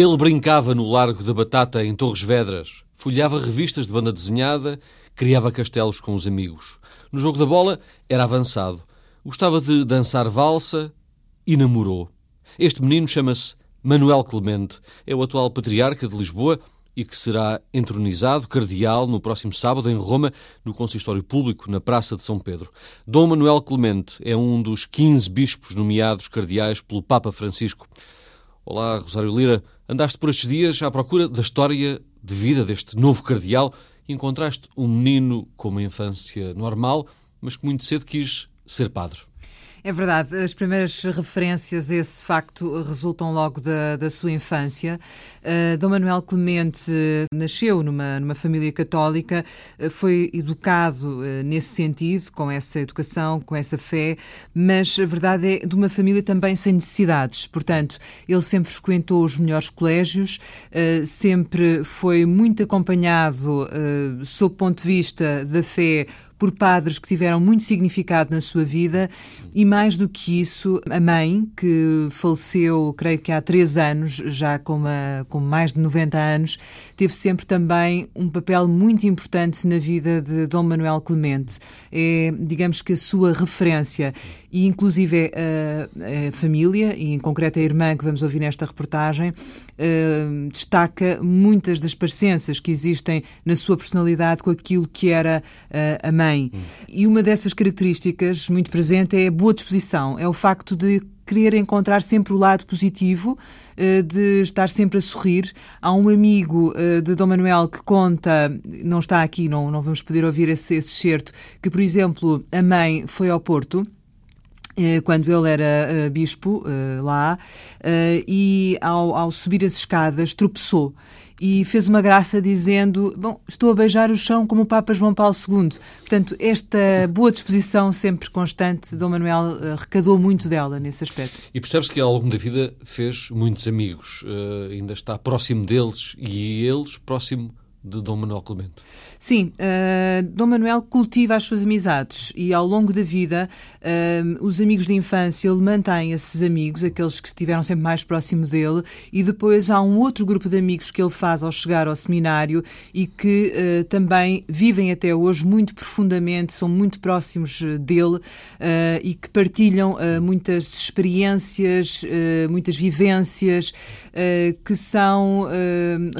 Ele brincava no Largo da Batata, em Torres Vedras, folheava revistas de banda desenhada, criava castelos com os amigos. No jogo da bola, era avançado. Gostava de dançar valsa e namorou. Este menino chama-se Manuel Clemente. É o atual patriarca de Lisboa e que será entronizado cardeal no próximo sábado em Roma, no consistório público, na Praça de São Pedro. Dom Manuel Clemente é um dos 15 bispos nomeados cardeais pelo Papa Francisco. Olá, Rosário Lira. Andaste por estes dias à procura da história de vida deste novo cardeal e encontraste um menino com uma infância normal, mas que muito cedo quis ser padre. É verdade, as primeiras referências a esse facto resultam logo da, da sua infância. Uh, Dom Manuel Clemente nasceu numa, numa família católica, uh, foi educado uh, nesse sentido, com essa educação, com essa fé, mas a verdade é de uma família também sem necessidades. Portanto, ele sempre frequentou os melhores colégios, sempre foi muito acompanhado, sob o ponto de vista da fé, por padres que tiveram muito significado na sua vida e, mais do que isso, a mãe, que faleceu, creio que há três anos, já com, uma, com mais de 90 anos, teve sempre também um papel muito importante na vida de Dom Manuel Clemente. É, digamos que, a sua referência e, inclusive, a, a família, e em concreto a irmã que vamos ouvir nesta reportagem, uh, destaca muitas das parecenças que existem na sua personalidade com aquilo que era uh, a mãe. Hum. E uma dessas características muito presente é a boa disposição, é o facto de querer encontrar sempre o lado positivo, eh, de estar sempre a sorrir. Há um amigo de Dom Manuel que conta, não está aqui, não, não vamos poder ouvir esse, esse certo, que, por exemplo, a mãe foi ao Porto eh, quando ele era uh, bispo uh, lá, uh, e ao, ao, subir as escadas tropeçou e fez uma graça dizendo: Bom, estou a beijar o chão como o Papa João Paulo II. Portanto, esta boa disposição sempre constante, Dom Manuel recadou muito dela nesse aspecto. E percebe-se que ao longo da vida fez muitos amigos, ainda está próximo deles e eles próximo de Dom Manuel Clemente. Sim, uh, Dom Manuel cultiva as suas amizades e ao longo da vida uh, os amigos de infância ele mantém esses amigos, aqueles que estiveram sempre mais próximo dele, e depois há um outro grupo de amigos que ele faz ao chegar ao seminário e que uh, também vivem até hoje muito profundamente, são muito próximos dele e que partilham muitas experiências, muitas vivências que são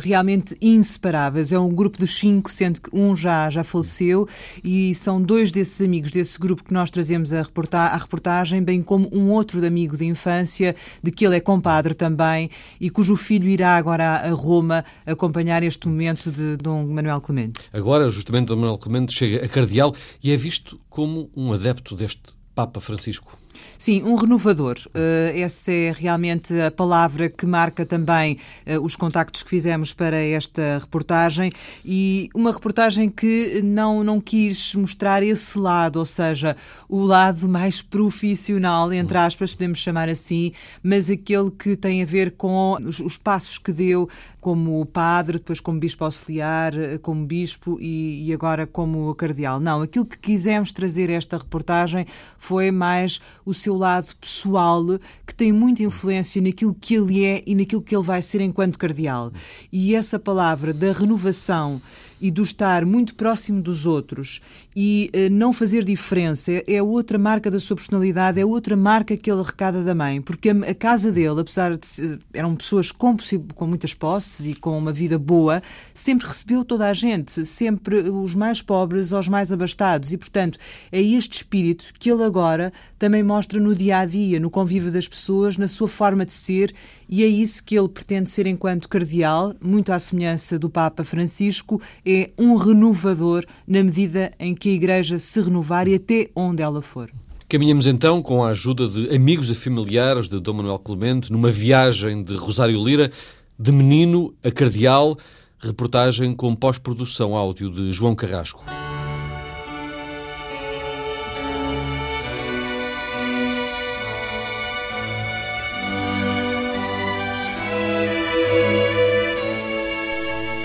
realmente inseparáveis é um grupo dos cinco, sendo que um já, já faleceu, e são dois desses amigos desse grupo que nós trazemos a, reportar, a reportagem, bem como um outro amigo de infância, de que ele é compadre também, e cujo filho irá agora a Roma acompanhar este momento de Dom Manuel Clemente. Agora, justamente, Dom Manuel Clemente chega a cardeal e é visto como um adepto deste Papa Francisco. Sim, um renovador. Uh, essa é realmente a palavra que marca também uh, os contactos que fizemos para esta reportagem e uma reportagem que não, não quis mostrar esse lado, ou seja, o lado mais profissional, entre aspas, podemos chamar assim, mas aquele que tem a ver com os, os passos que deu como padre, depois como bispo auxiliar, eh, como bispo e, e agora como cardeal. Não, aquilo que quisemos trazer esta reportagem foi mais o seu lado pessoal que tem muita influência naquilo que ele é e naquilo que ele vai ser enquanto cardeal. E essa palavra da renovação e do estar muito próximo dos outros e uh, não fazer diferença. É outra marca da sua personalidade, é outra marca que ele arrecada da mãe, porque a, a casa dele, apesar de ser, eram pessoas com, com muitas posses e com uma vida boa, sempre recebeu toda a gente, sempre os mais pobres aos mais abastados. E, portanto, é este espírito que ele agora também mostra no dia a dia, no convívio das pessoas, na sua forma de ser. E é isso que ele pretende ser enquanto cardeal, muito à semelhança do Papa Francisco, é um renovador na medida em que a Igreja se renovar e até onde ela for. Caminhamos então, com a ajuda de amigos e familiares de Dom Manuel Clemente, numa viagem de Rosário Lira, de menino a cardeal, reportagem com pós-produção áudio de João Carrasco.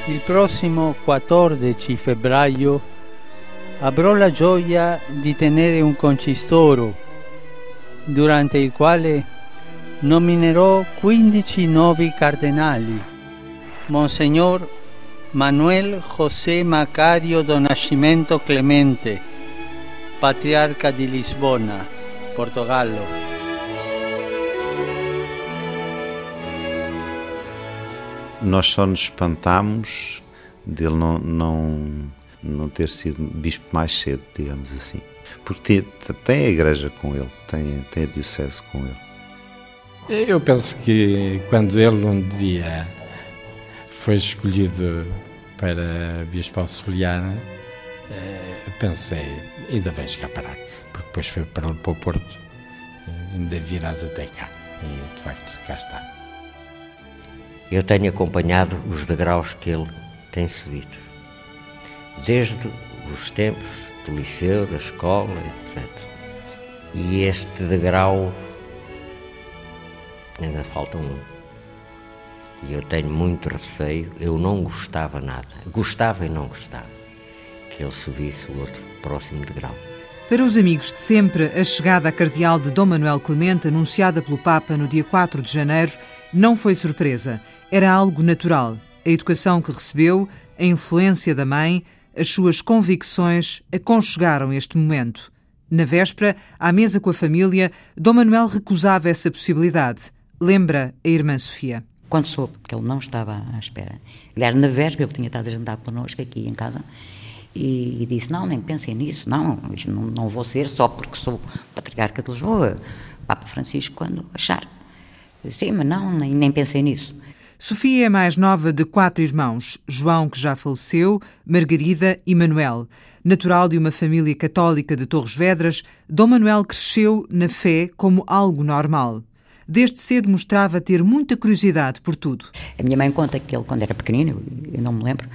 Il prossimo 14 febbraio avrò la gioia di tenere un concistoro durante il quale nominerò 15 nuovi cardinali. Monsignor Manuel José Macario do Nascimento Clemente, patriarca di Lisbona, Portogallo. Nós só nos espantámos dele não, não, não ter sido bispo mais cedo, digamos assim. Porque tem, tem a igreja com ele, tem, tem a diocese com ele. Eu penso que quando ele um dia foi escolhido para bispo auxiliar, eh, pensei, ainda vens cá parar, porque depois foi para, para o Porto, ainda virás até cá. E de facto, cá está. Eu tenho acompanhado os degraus que ele tem subido, desde os tempos do liceu, da escola, etc. E este degrau ainda falta um. E eu tenho muito receio, eu não gostava nada, gostava e não gostava, que ele subisse o outro próximo degrau. Para os amigos de sempre, a chegada à cardeal de Dom Manuel Clemente, anunciada pelo Papa no dia 4 de janeiro, não foi surpresa. Era algo natural. A educação que recebeu, a influência da mãe, as suas convicções aconchegaram este momento. Na véspera, à mesa com a família, Dom Manuel recusava essa possibilidade. Lembra a irmã Sofia. Quando soube que ele não estava à espera, aliás, na véspera ele tinha estado a jantar connosco aqui em casa e, e disse: Não, nem pensem nisso, não, não, não vou ser só porque sou patriarca de Lisboa, Papa Francisco, quando achar. Sim, mas não, nem, nem pensei nisso. Sofia é mais nova de quatro irmãos: João, que já faleceu, Margarida e Manuel. Natural de uma família católica de Torres Vedras, Dom Manuel cresceu na fé como algo normal. Desde cedo mostrava ter muita curiosidade por tudo. A minha mãe conta que ele, quando era pequenino, eu não me lembro,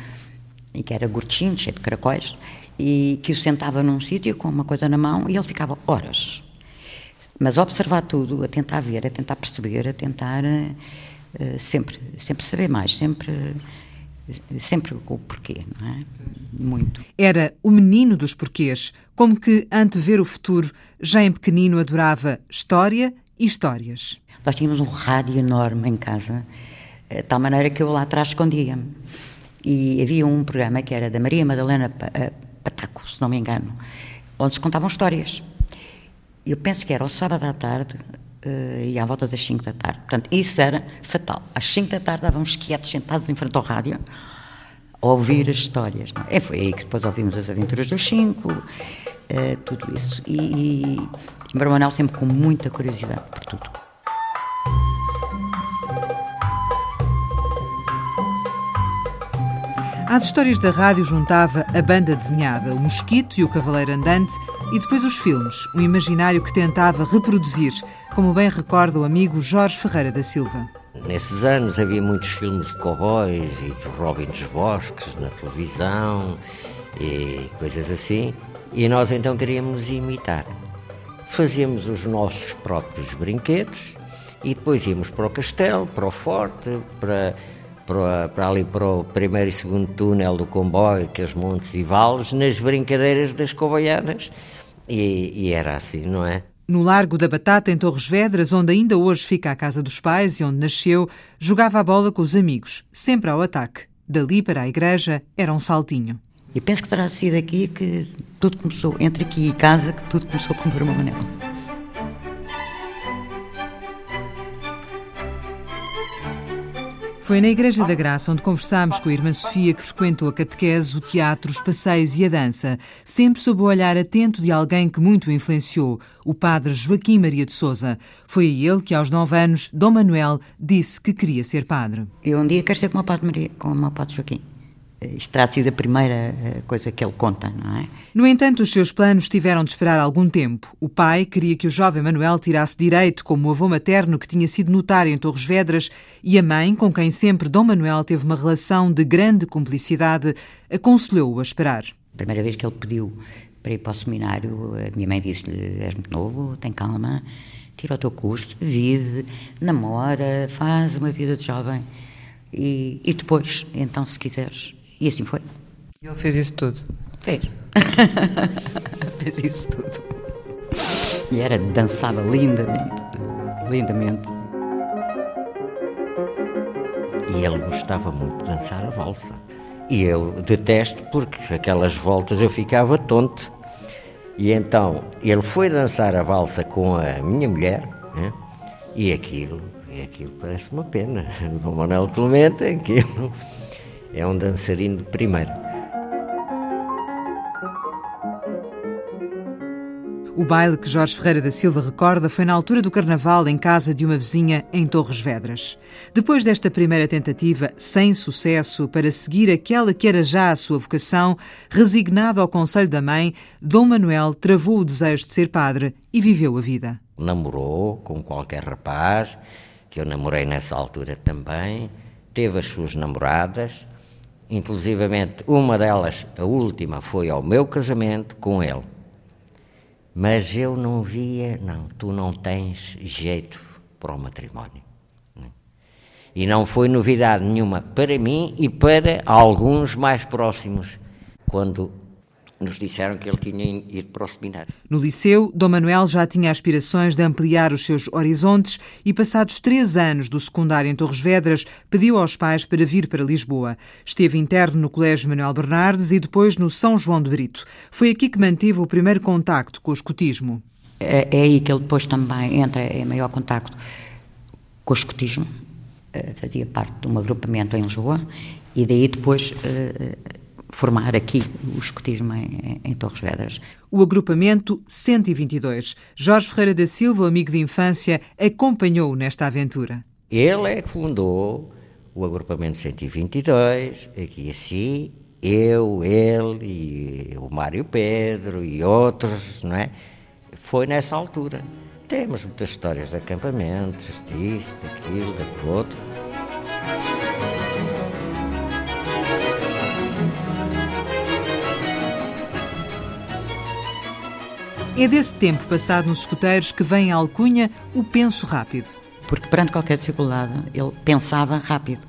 e que era gordinho, cheio de caracóis, e que o sentava num sítio com uma coisa na mão e ele ficava horas. Mas a observar tudo, a tentar ver, a tentar perceber, a tentar uh, sempre, sempre saber mais, sempre, sempre o porquê, não é? Muito. Era o menino dos porquês, como que, antever o futuro, já em pequenino adorava história e histórias. Nós tínhamos um rádio enorme em casa, de eh, tal maneira que eu lá atrás escondia-me. E havia um programa que era da Maria Madalena eh, Pataco, se não me engano, onde se contavam histórias. Eu penso que era ao sábado à tarde uh, e à volta das 5 da tarde. Portanto, isso era fatal. Às 5 da tarde estávamos quietos, sentados em frente ao rádio, a ouvir as histórias. Não? É? foi aí que depois ouvimos as aventuras dos cinco, uh, tudo isso. E, e, e sempre com muita curiosidade por tudo. Às histórias da rádio juntava a banda desenhada, o Mosquito e o Cavaleiro Andante e depois os filmes, um imaginário que tentava reproduzir, como bem recorda o amigo Jorge Ferreira da Silva. Nesses anos havia muitos filmes de cowboys e de Robin dos Bosques na televisão e coisas assim, e nós então queríamos imitar. Fazíamos os nossos próprios brinquedos e depois íamos para o castelo, para o forte, para para, para, ali para o primeiro e segundo túnel do comboio, aqueles montes e vales, nas brincadeiras das coboiadas. E, e era assim, não é? No Largo da Batata, em Torres Vedras, onde ainda hoje fica a casa dos pais e onde nasceu, jogava a bola com os amigos, sempre ao ataque. Dali para a igreja era um saltinho. E penso que terá sido aqui que tudo começou, entre aqui e casa, que tudo começou com o meu irmão Manel. Foi na Igreja da Graça onde conversámos com a irmã Sofia que frequentou a catequese, o teatro, os passeios e a dança, sempre sob o olhar atento de alguém que muito influenciou, o padre Joaquim Maria de Souza. Foi a ele que, aos nove anos, Dom Manuel disse que queria ser padre. Eu um dia quero ser como o padre, Maria, como o padre Joaquim. Isto terá sido a primeira eh, coisa que ele conta, não é? No entanto, os seus planos tiveram de esperar algum tempo. O pai queria que o jovem Manuel tirasse direito, como o avô materno que tinha sido notário em Torres Vedras, e a mãe, com quem sempre Dom Manuel teve uma relação de grande cumplicidade, aconselhou-o a esperar. A primeira vez que ele pediu para ir para o seminário, a minha mãe disse-lhe: És muito novo, tem calma, tira o teu curso, vive, namora, faz uma vida de jovem. E, e depois, então, se quiseres, e assim foi. E ele fez isso tudo? Fez. fez isso tudo. E era, dançava lindamente, lindamente. E ele gostava muito de dançar a valsa. E eu detesto porque aquelas voltas eu ficava tonto. E então ele foi dançar a valsa com a minha mulher, né? e aquilo, e aquilo parece uma pena. O Dom Manuel Clemente, aquilo é um dançarino de primeira. O baile que Jorge Ferreira da Silva recorda foi na altura do carnaval em casa de uma vizinha em Torres Vedras. Depois desta primeira tentativa, sem sucesso, para seguir aquela que era já a sua vocação, resignado ao conselho da mãe, Dom Manuel travou o desejo de ser padre e viveu a vida. Namorou com qualquer rapaz, que eu namorei nessa altura também, teve as suas namoradas, inclusivamente uma delas, a última, foi ao meu casamento com ele. Mas eu não via, não, tu não tens jeito para o matrimónio. E não foi novidade nenhuma para mim e para alguns mais próximos, quando nos disseram que ele tinha ido para o seminário. No liceu, Dom Manuel já tinha aspirações de ampliar os seus horizontes e, passados três anos do secundário em Torres Vedras, pediu aos pais para vir para Lisboa. Esteve interno no Colégio Manuel Bernardes e depois no São João de Brito. Foi aqui que manteve o primeiro contacto com o escotismo. É, é aí que ele depois também entra em maior contacto com o escotismo. Eh, fazia parte de um agrupamento em Lisboa e daí depois eh, formar aqui o escotismo em, em, Torres Vedras. O agrupamento 122. Jorge Ferreira da Silva, amigo de infância, acompanhou-o nesta aventura. Ele é que fundou o agrupamento 122, aqui assim, eu, ele e o Mário Pedro e outros, não é? Foi nessa altura. Temos muitas histórias de acampamentos, disto, daquilo, daquilo outro. É desse tempo passado nos escuteiros que vem à alcunha o penso rápido. Porque perante qualquer dificuldade ele pensava rápido,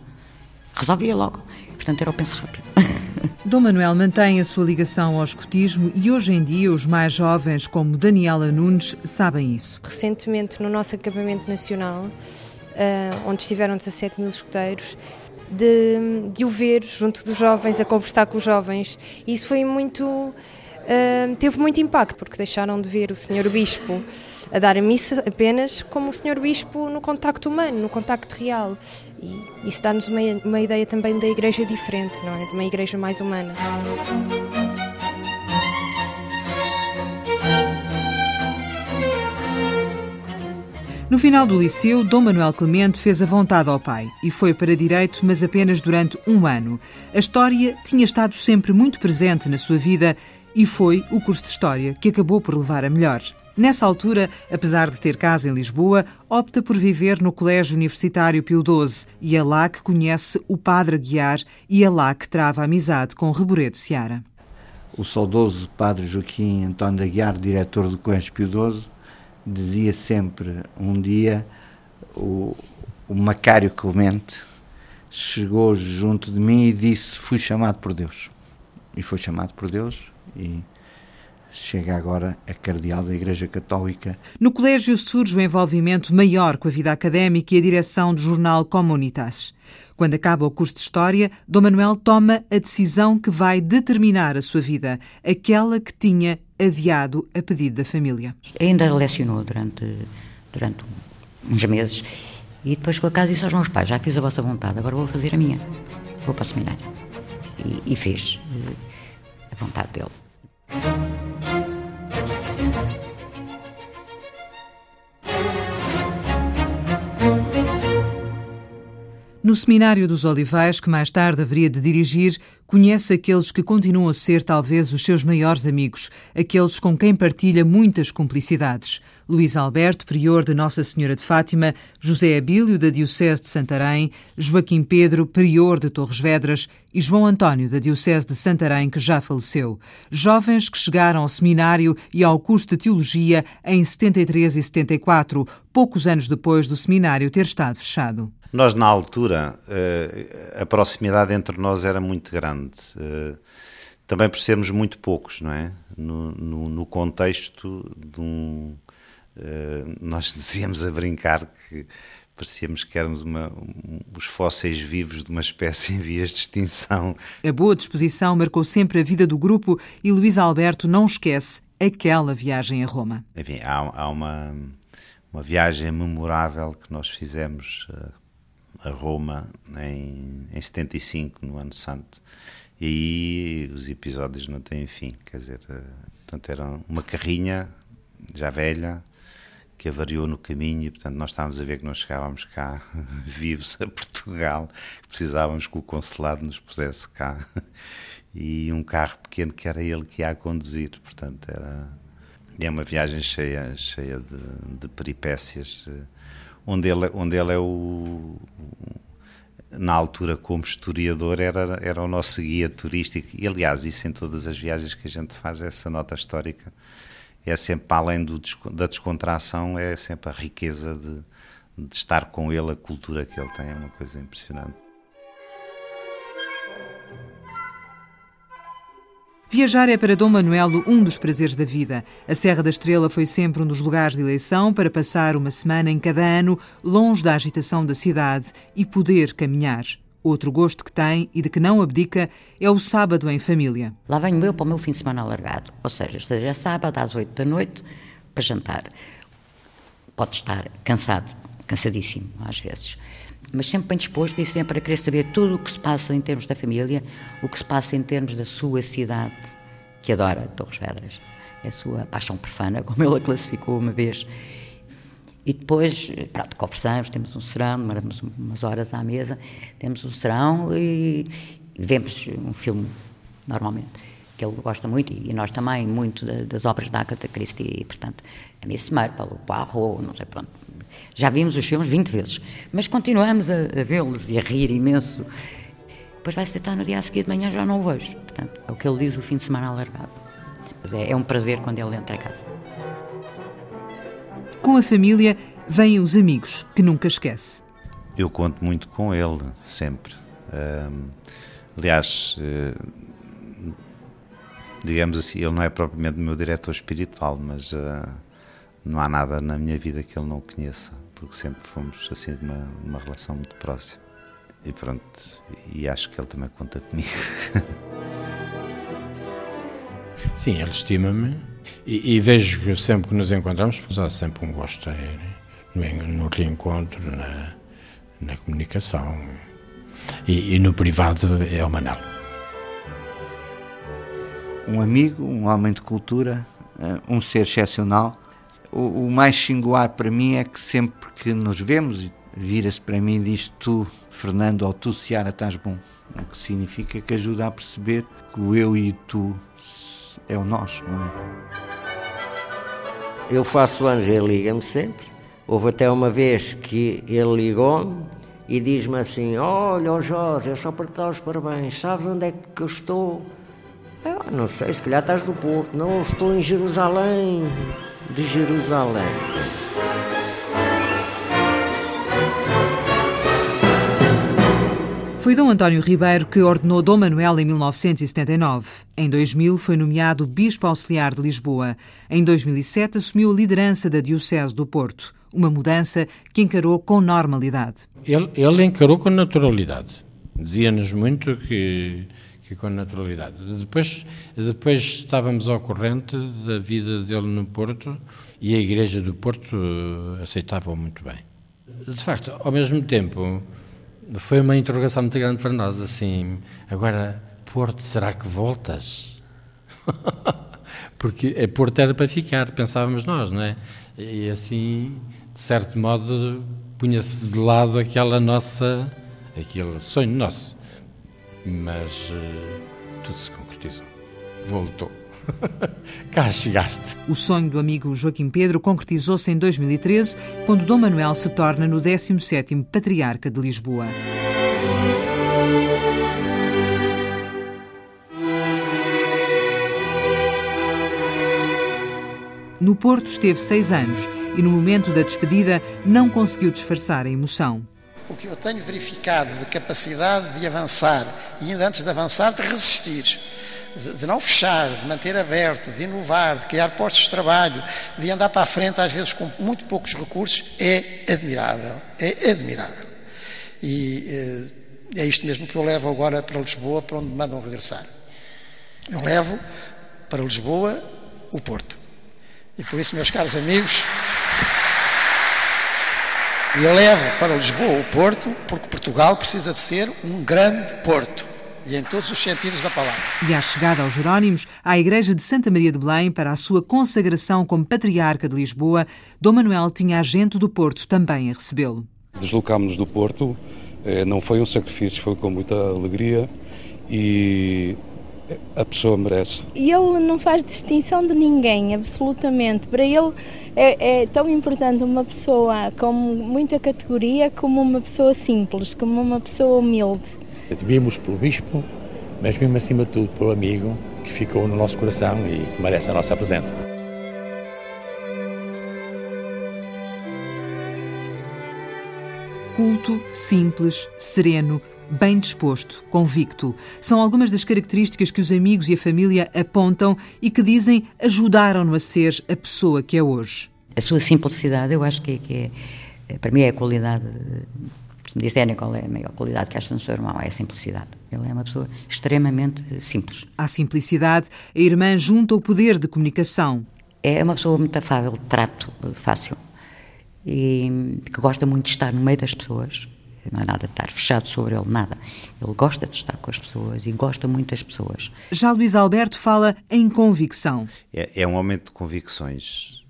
resolvia logo. Portanto, era o penso rápido. Dom Manuel mantém a sua ligação ao escotismo e hoje em dia os mais jovens, como Daniela Nunes, sabem isso. Recentemente, no nosso acampamento nacional, eh, onde estiveram 17 mil escuteiros, de, de o ver junto dos jovens, a conversar com os jovens. Isso foi muito teve muito impacto, porque deixaram de ver o Senhor Bispo a dar a missa apenas como o Senhor Bispo no contacto humano, no contacto real. E isso dá-nos uma, uma ideia também da igreja diferente, não é? De uma igreja mais humana. No final do liceu, Dom Manuel Clemente fez a vontade ao pai e foi para direito, mas apenas durante um ano. A história tinha estado sempre muito presente na sua vida e foi o curso de História que acabou por levar a melhor. Nessa altura, apesar de ter casa em Lisboa, opta por viver no Colégio Universitário Pio XII e é lá que conhece o Padre Aguiar e é lá que trava amizade com Reboredo Seara. O saudoso Padre Joaquim António Aguiar, diretor do Colégio Pio XII, dizia sempre, um dia, o, o Macário Clemente chegou junto de mim e disse, fui chamado por Deus. E foi chamado por Deus e chega agora a cardeal da Igreja Católica. No colégio surge o envolvimento maior com a vida académica e a direção do jornal Comunitas. Quando acaba o curso de História, Dom Manuel toma a decisão que vai determinar a sua vida, aquela que tinha aviado a pedido da família. Ainda lecionou durante, durante uns meses e depois com a casa disse aos meus pais, já fiz a vossa vontade, agora vou fazer a minha. Vou para o seminário. E, e fez eh, a vontade dele. Thank you. No Seminário dos Olivais, que mais tarde haveria de dirigir, conhece aqueles que continuam a ser talvez os seus maiores amigos, aqueles com quem partilha muitas cumplicidades. Luís Alberto, prior de Nossa Senhora de Fátima, José Abílio, da Diocese de Santarém, Joaquim Pedro, prior de Torres Vedras e João António, da Diocese de Santarém, que já faleceu. Jovens que chegaram ao seminário e ao curso de Teologia em 73 e 74, poucos anos depois do seminário ter estado fechado. Nós, na altura, eh, a proximidade entre nós era muito grande. Eh, também por sermos muito poucos, não é? No, no, no contexto de um. Eh, nós dizíamos a brincar que parecíamos que éramos uma, um, os fósseis vivos de uma espécie em vias de extinção. A boa disposição marcou sempre a vida do grupo e Luís Alberto não esquece aquela viagem a Roma. Enfim, há, há uma, uma viagem memorável que nós fizemos a, a Roma em, em 75, no Ano Santo. E aí os episódios não têm fim, quer dizer, eh, portanto era uma carrinha já velha, que avariou no caminho e, portanto, nós estávamos a ver que não chegávamos cá vivos a Portugal, precisávamos que o consulado nos pusesse cá. E um carro pequeno que era ele que ia a conduzir, portanto, era. É uma viagem cheia, cheia de, de peripécias, eh, onde ele, onde ele é o. Na altura, como historiador, era, era o nosso guia turístico, e aliás, isso em todas as viagens que a gente faz, essa nota histórica é sempre, além do, da descontração, é sempre a riqueza de, de estar com ele, a cultura que ele tem, é uma coisa impressionante. Viajar é para Dom Manuelo um dos prazeres da vida. A Serra da Estrela foi sempre um dos lugares de eleição para passar uma semana em cada ano, longe da agitação da cidade e poder caminhar. Outro gosto que tem e de que não abdica é o sábado em família. Lá venho eu para o meu fim de semana alargado, ou seja, seja sábado às oito da noite para jantar. Pode estar cansado, cansadíssimo às vezes, mas sempre bem disposto e sempre a querer saber tudo o que se passa em termos da família, o que se passa em termos da sua cidade, que adora Torres Vedras. É a sua paixão profana, como ele a classificou uma vez. E depois, pronto, conversamos, temos um serão, demoramos umas horas à mesa, temos um serão e, vemos um filme, normalmente, que ele gosta muito, e nós também, muito das obras da Agatha Christie, e, portanto, a Miss Marple, o Poirot, não sei, pronto. Já vimos os filmes 20 vezes, mas continuamos a, a vê-los e a rir imenso. Depois vai-se deitar no dia a seguir de manhã, já não o vejo. Portanto, é o que ele diz o fim de semana alargado. Mas é, é um prazer quando ele entra a casa. Com a família vêm os amigos, que nunca esquece. Eu conto muito com ele, sempre. aliás, uh, digamos assim, ele não é propriamente o meu diretor espiritual, mas uh, não há nada na minha vida que ele não conheça, porque sempre fomos assim de uma, uma relação muito próxima. E pronto, e acho que ele também conta comigo. Sim, ele estima-me e, e, vejo que sempre que nos encontramos, pois há sempre um gosto no, no reencontro, na, na comunicação. E, e, no privado é o Manel. Um amigo, um homem de cultura, eh, um ser excepcional. O, o mais singular para mim é que sempre que nos vemos, vira-se para mim e diz tu, Fernando, ou tu, Ciara, estás bom. O que significa que ajuda a perceber que o eu e tu é o nós, não é? Eu faço anos, ele liga-me sempre. Houve até uma vez que ele ligou-me e diz-me assim: Olha, Jorge, é só para te dar os parabéns, sabes onde é que eu estou? Eu não sei, se calhar estás do Porto. Não, estou em Jerusalém, de Jerusalém. Foi Dom António Ribeiro que ordenou Dom Manuel em 1979. Em 2000 foi nomeado Bispo Auxiliar de Lisboa. Em 2007 assumiu a liderança da Diocese do Porto. Uma mudança que encarou com normalidade. Ele, ele encarou com naturalidade. Dizia-nos muito que, que com naturalidade. Depois, depois estávamos ao corrente da vida dele no Porto e a Igreja do Porto aceitava-o muito bem. De facto, ao mesmo tempo foi uma interrogação muito grande para nós, assim, agora, Porto, será que voltas? Porque a Porto era para ficar, pensávamos nós, não é? E assim, de certo modo, punha-se de lado aquela nossa, aquele sonho nosso. Mas uh, tudo se concretizou. Voltou. Cá chegaste. O sonho do amigo Joaquim Pedro concretizou-se em 2013, quando Dom Manuel se torna no 17º Patriarca de Lisboa. No Porto esteve seis anos e, no momento da despedida, não conseguiu disfarçar a emoção. O que eu tenho verificado de capacidade de avançar e, ainda antes de avançar, de resistir de, não fechar, de manter aberto, de inovar, de criar postos de trabalho, de andar para a frente, às vezes com muito poucos recursos, é admirável. É admirável. E eh, é isto mesmo que eu levo agora para Lisboa, para onde me mandam regressar. Eu levo para Lisboa o Porto. E por isso, meus caros amigos, eu levo para Lisboa o Porto, porque Portugal precisa de ser um grande porto e em todos os sentidos da palavra. E à chegada aos Jerónimos, à Igreja de Santa Maria de Belém, para a sua consagração como Patriarca de Lisboa, Dom Manuel tinha agente do Porto também a recebê-lo. Deslocámos-nos do Porto, eh, não foi um sacrifício, foi com muita alegria e a pessoa merece. E ele não faz distinção de ninguém, absolutamente. Para ele é, é, tão importante uma pessoa com muita categoria como uma pessoa simples, como uma pessoa humilde. Vimos pelo bispo, mas mesmo acima de tudo pelo amigo que ficou no nosso coração e que merece a nossa presença. Culto, simples, sereno, bem disposto, convicto. São algumas das características que os amigos e a família apontam e que dizem ajudaram-no a ser a pessoa que é hoje. A sua simplicidade, eu acho que é, que é para mim é a qualidade se me disserem qual é a maior qualidade que acha no seu irmão, é a simplicidade. Ele é uma pessoa extremamente simples. À simplicidade, a irmã junta o poder de comunicação. É uma pessoa muito afável, de trato fácil e que gosta muito de estar no meio das pessoas. Não é nada de estar fechado sobre ele, nada. Ele gosta de estar com as pessoas e gosta muito das pessoas. Já Luís Alberto fala em convicção. É, é um momento de convicções,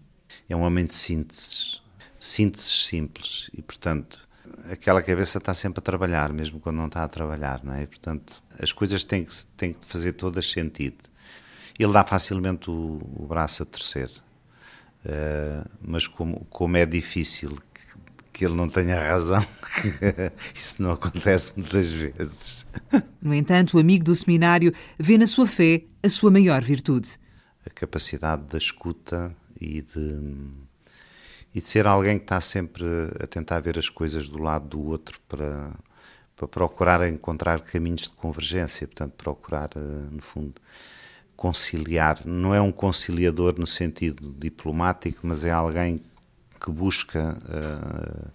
é um momento de síntese, sínteses simples e, portanto, aquela cabeça está sempre a trabalhar, mesmo quando não está a trabalhar, não é? E, portanto, as coisas têm que, têm que fazer todas sentido. Ele dá facilmente o, o braço a torcer, uh, mas como, como é difícil que, ele não tenha razão, isso não acontece muitas vezes. No entanto, o amigo do seminário vê na sua fé a sua maior virtude. A capacidade da escuta e de e de ser alguém que está sempre a tentar ver as coisas do lado do outro para, para procurar encontrar caminhos de convergência, portanto, procurar, eh, no fundo, conciliar. Não é um conciliador no sentido diplomático, mas é alguém que busca, eh,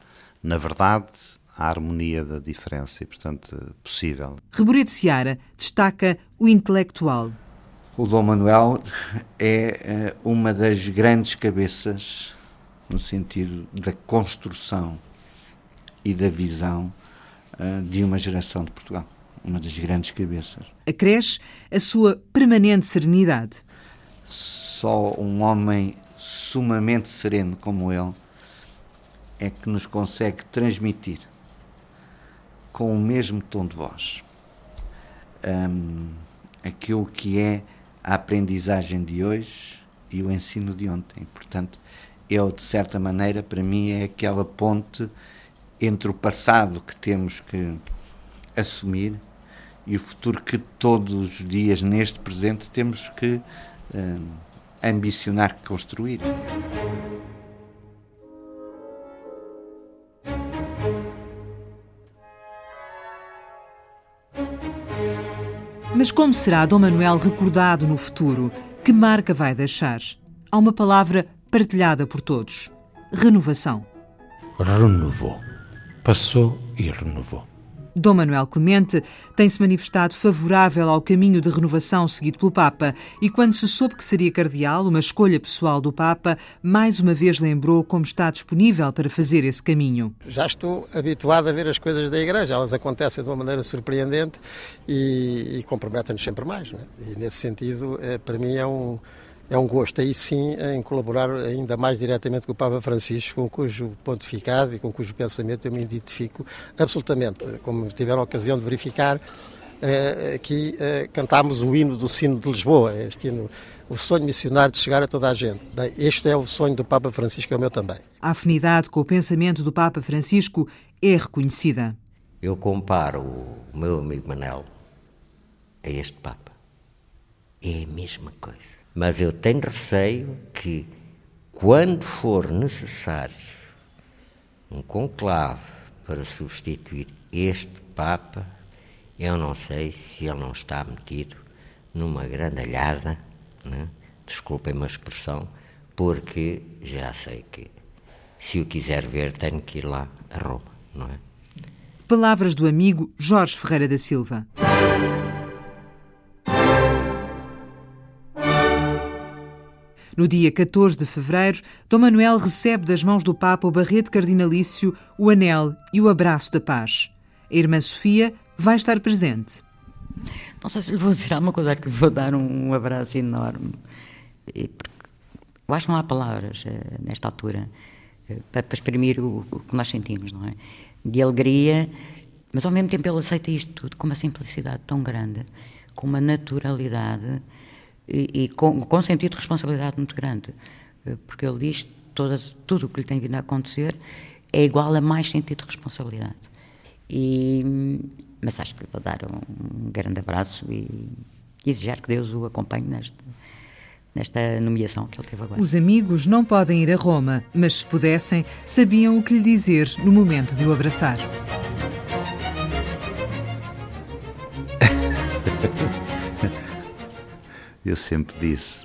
na verdade, a harmonia da diferença e, portanto, possível. Reboredo Seara destaca o intelectual. O Dom Manuel é eh, uma das grandes cabeças no sentido da construção e da visão uh, de uma geração de Portugal, uma das grandes cabeças. Acresce a sua permanente serenidade. Só um homem sumamente sereno como ele é que nos consegue transmitir com o mesmo tom de voz um, aquilo que é a aprendizagem de hoje e o ensino de ontem. Portanto, ele, de certa maneira, para mim, é aquela ponte entre o passado que temos que assumir e o futuro que todos os dias, neste presente, temos que uh, ambicionar construir. Mas como será Dom Manuel recordado no futuro? Que marca vai deixar? Há uma palavra partilhada por todos. Renovação. Renovou. Passou e renovou. Dom Manuel Clemente tem-se manifestado favorável ao caminho de renovação seguido pelo Papa e, quando se soube que seria cardeal, uma escolha pessoal do Papa, mais uma vez lembrou como está disponível para fazer esse caminho. Já estou habituado a ver as coisas da Igreja, elas acontecem de uma maneira surpreendente e, e comprometem-nos sempre mais. É? E, nesse sentido, é, para mim é um é um gosto aí sim em colaborar ainda mais diretamente com o Papa Francisco, com cujo pontificado e com cujo pensamento eu me identifico absolutamente. Como tiveram a ocasião de verificar, eh, aqui eh, cantámos o hino do Sino de Lisboa, este hino, o sonho missionário de chegar a toda a gente. Este é o sonho do Papa Francisco, é o meu também. A afinidade com o pensamento do Papa Francisco é reconhecida. Eu comparo o meu amigo Manel a este Papa. É a mesma coisa. Mas eu tenho receio que, quando for necessário um conclave para substituir este Papa, eu não sei se ele não está metido numa grandalhada, né? desculpem-me a expressão, porque já sei que se o quiser ver tenho que ir lá a Roma, não é? Palavras do amigo Jorge Ferreira da Silva. No dia 14 de fevereiro, Dom Manuel recebe das mãos do Papa o barrete cardinalício, o anel e o abraço da paz. A irmã Sofia vai estar presente. Não sei se lhe vou dizer alguma coisa, que lhe vou dar um abraço enorme. Eu acho que não há palavras uh, nesta altura uh, para, exprimir o, que nós sentimos, não é? De alegria, mas ao mesmo tempo ele aceita isto tudo com uma simplicidade tão grande, com uma naturalidade e, e com, com um sentido de responsabilidade muito grande, uh, porque ele diz todas, tudo o que lhe tem vindo a acontecer é igual a mais sentido de responsabilidade. E, mas acho que lhe vou dar um grande abraço e desejar que Deus o acompanhe neste, nesta nomeação que ele teve agora. Os amigos não podem ir a Roma, mas se pudessem, sabiam o que lhe dizer no momento de o abraçar. Eu sempre disse.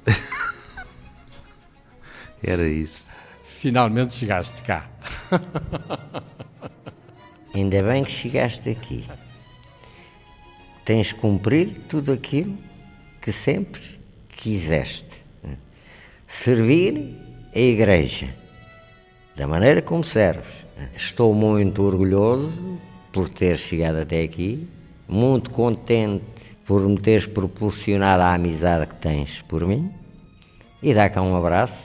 Era isso. Finalmente chegaste cá. Ainda bem que chegaste aqui. Tens cumprido tudo aquilo que sempre quiseste. Servir a Igreja da maneira como serves. Estou muito orgulhoso por ter chegado até aqui, muito contente por me teres proporcionado a amizade que tens por mim e dá cá um abraço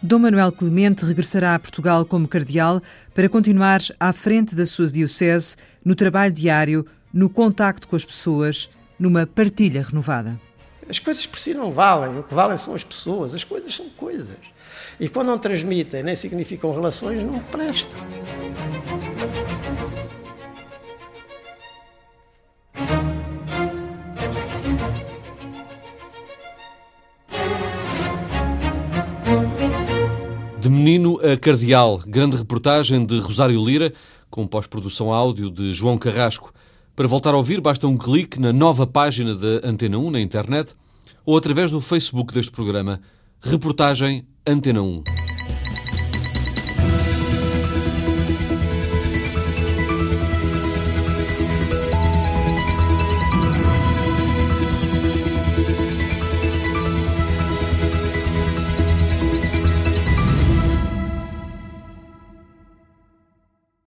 Dom Manuel Clemente regressará a Portugal como cardeal para continuar à frente da sua diocese, no trabalho diário, no contacto com as pessoas, numa partilha renovada. As coisas por si não valem, o que valem são as pessoas, as coisas são coisas. E quando não transmitem nem significam relações, não prestam. A Cardeal, grande reportagem de Rosário Lira, com pós-produção áudio de João Carrasco. Para voltar a ouvir, basta um clique na nova página da Antena 1 na internet ou através do Facebook deste programa. Reportagem Antena 1.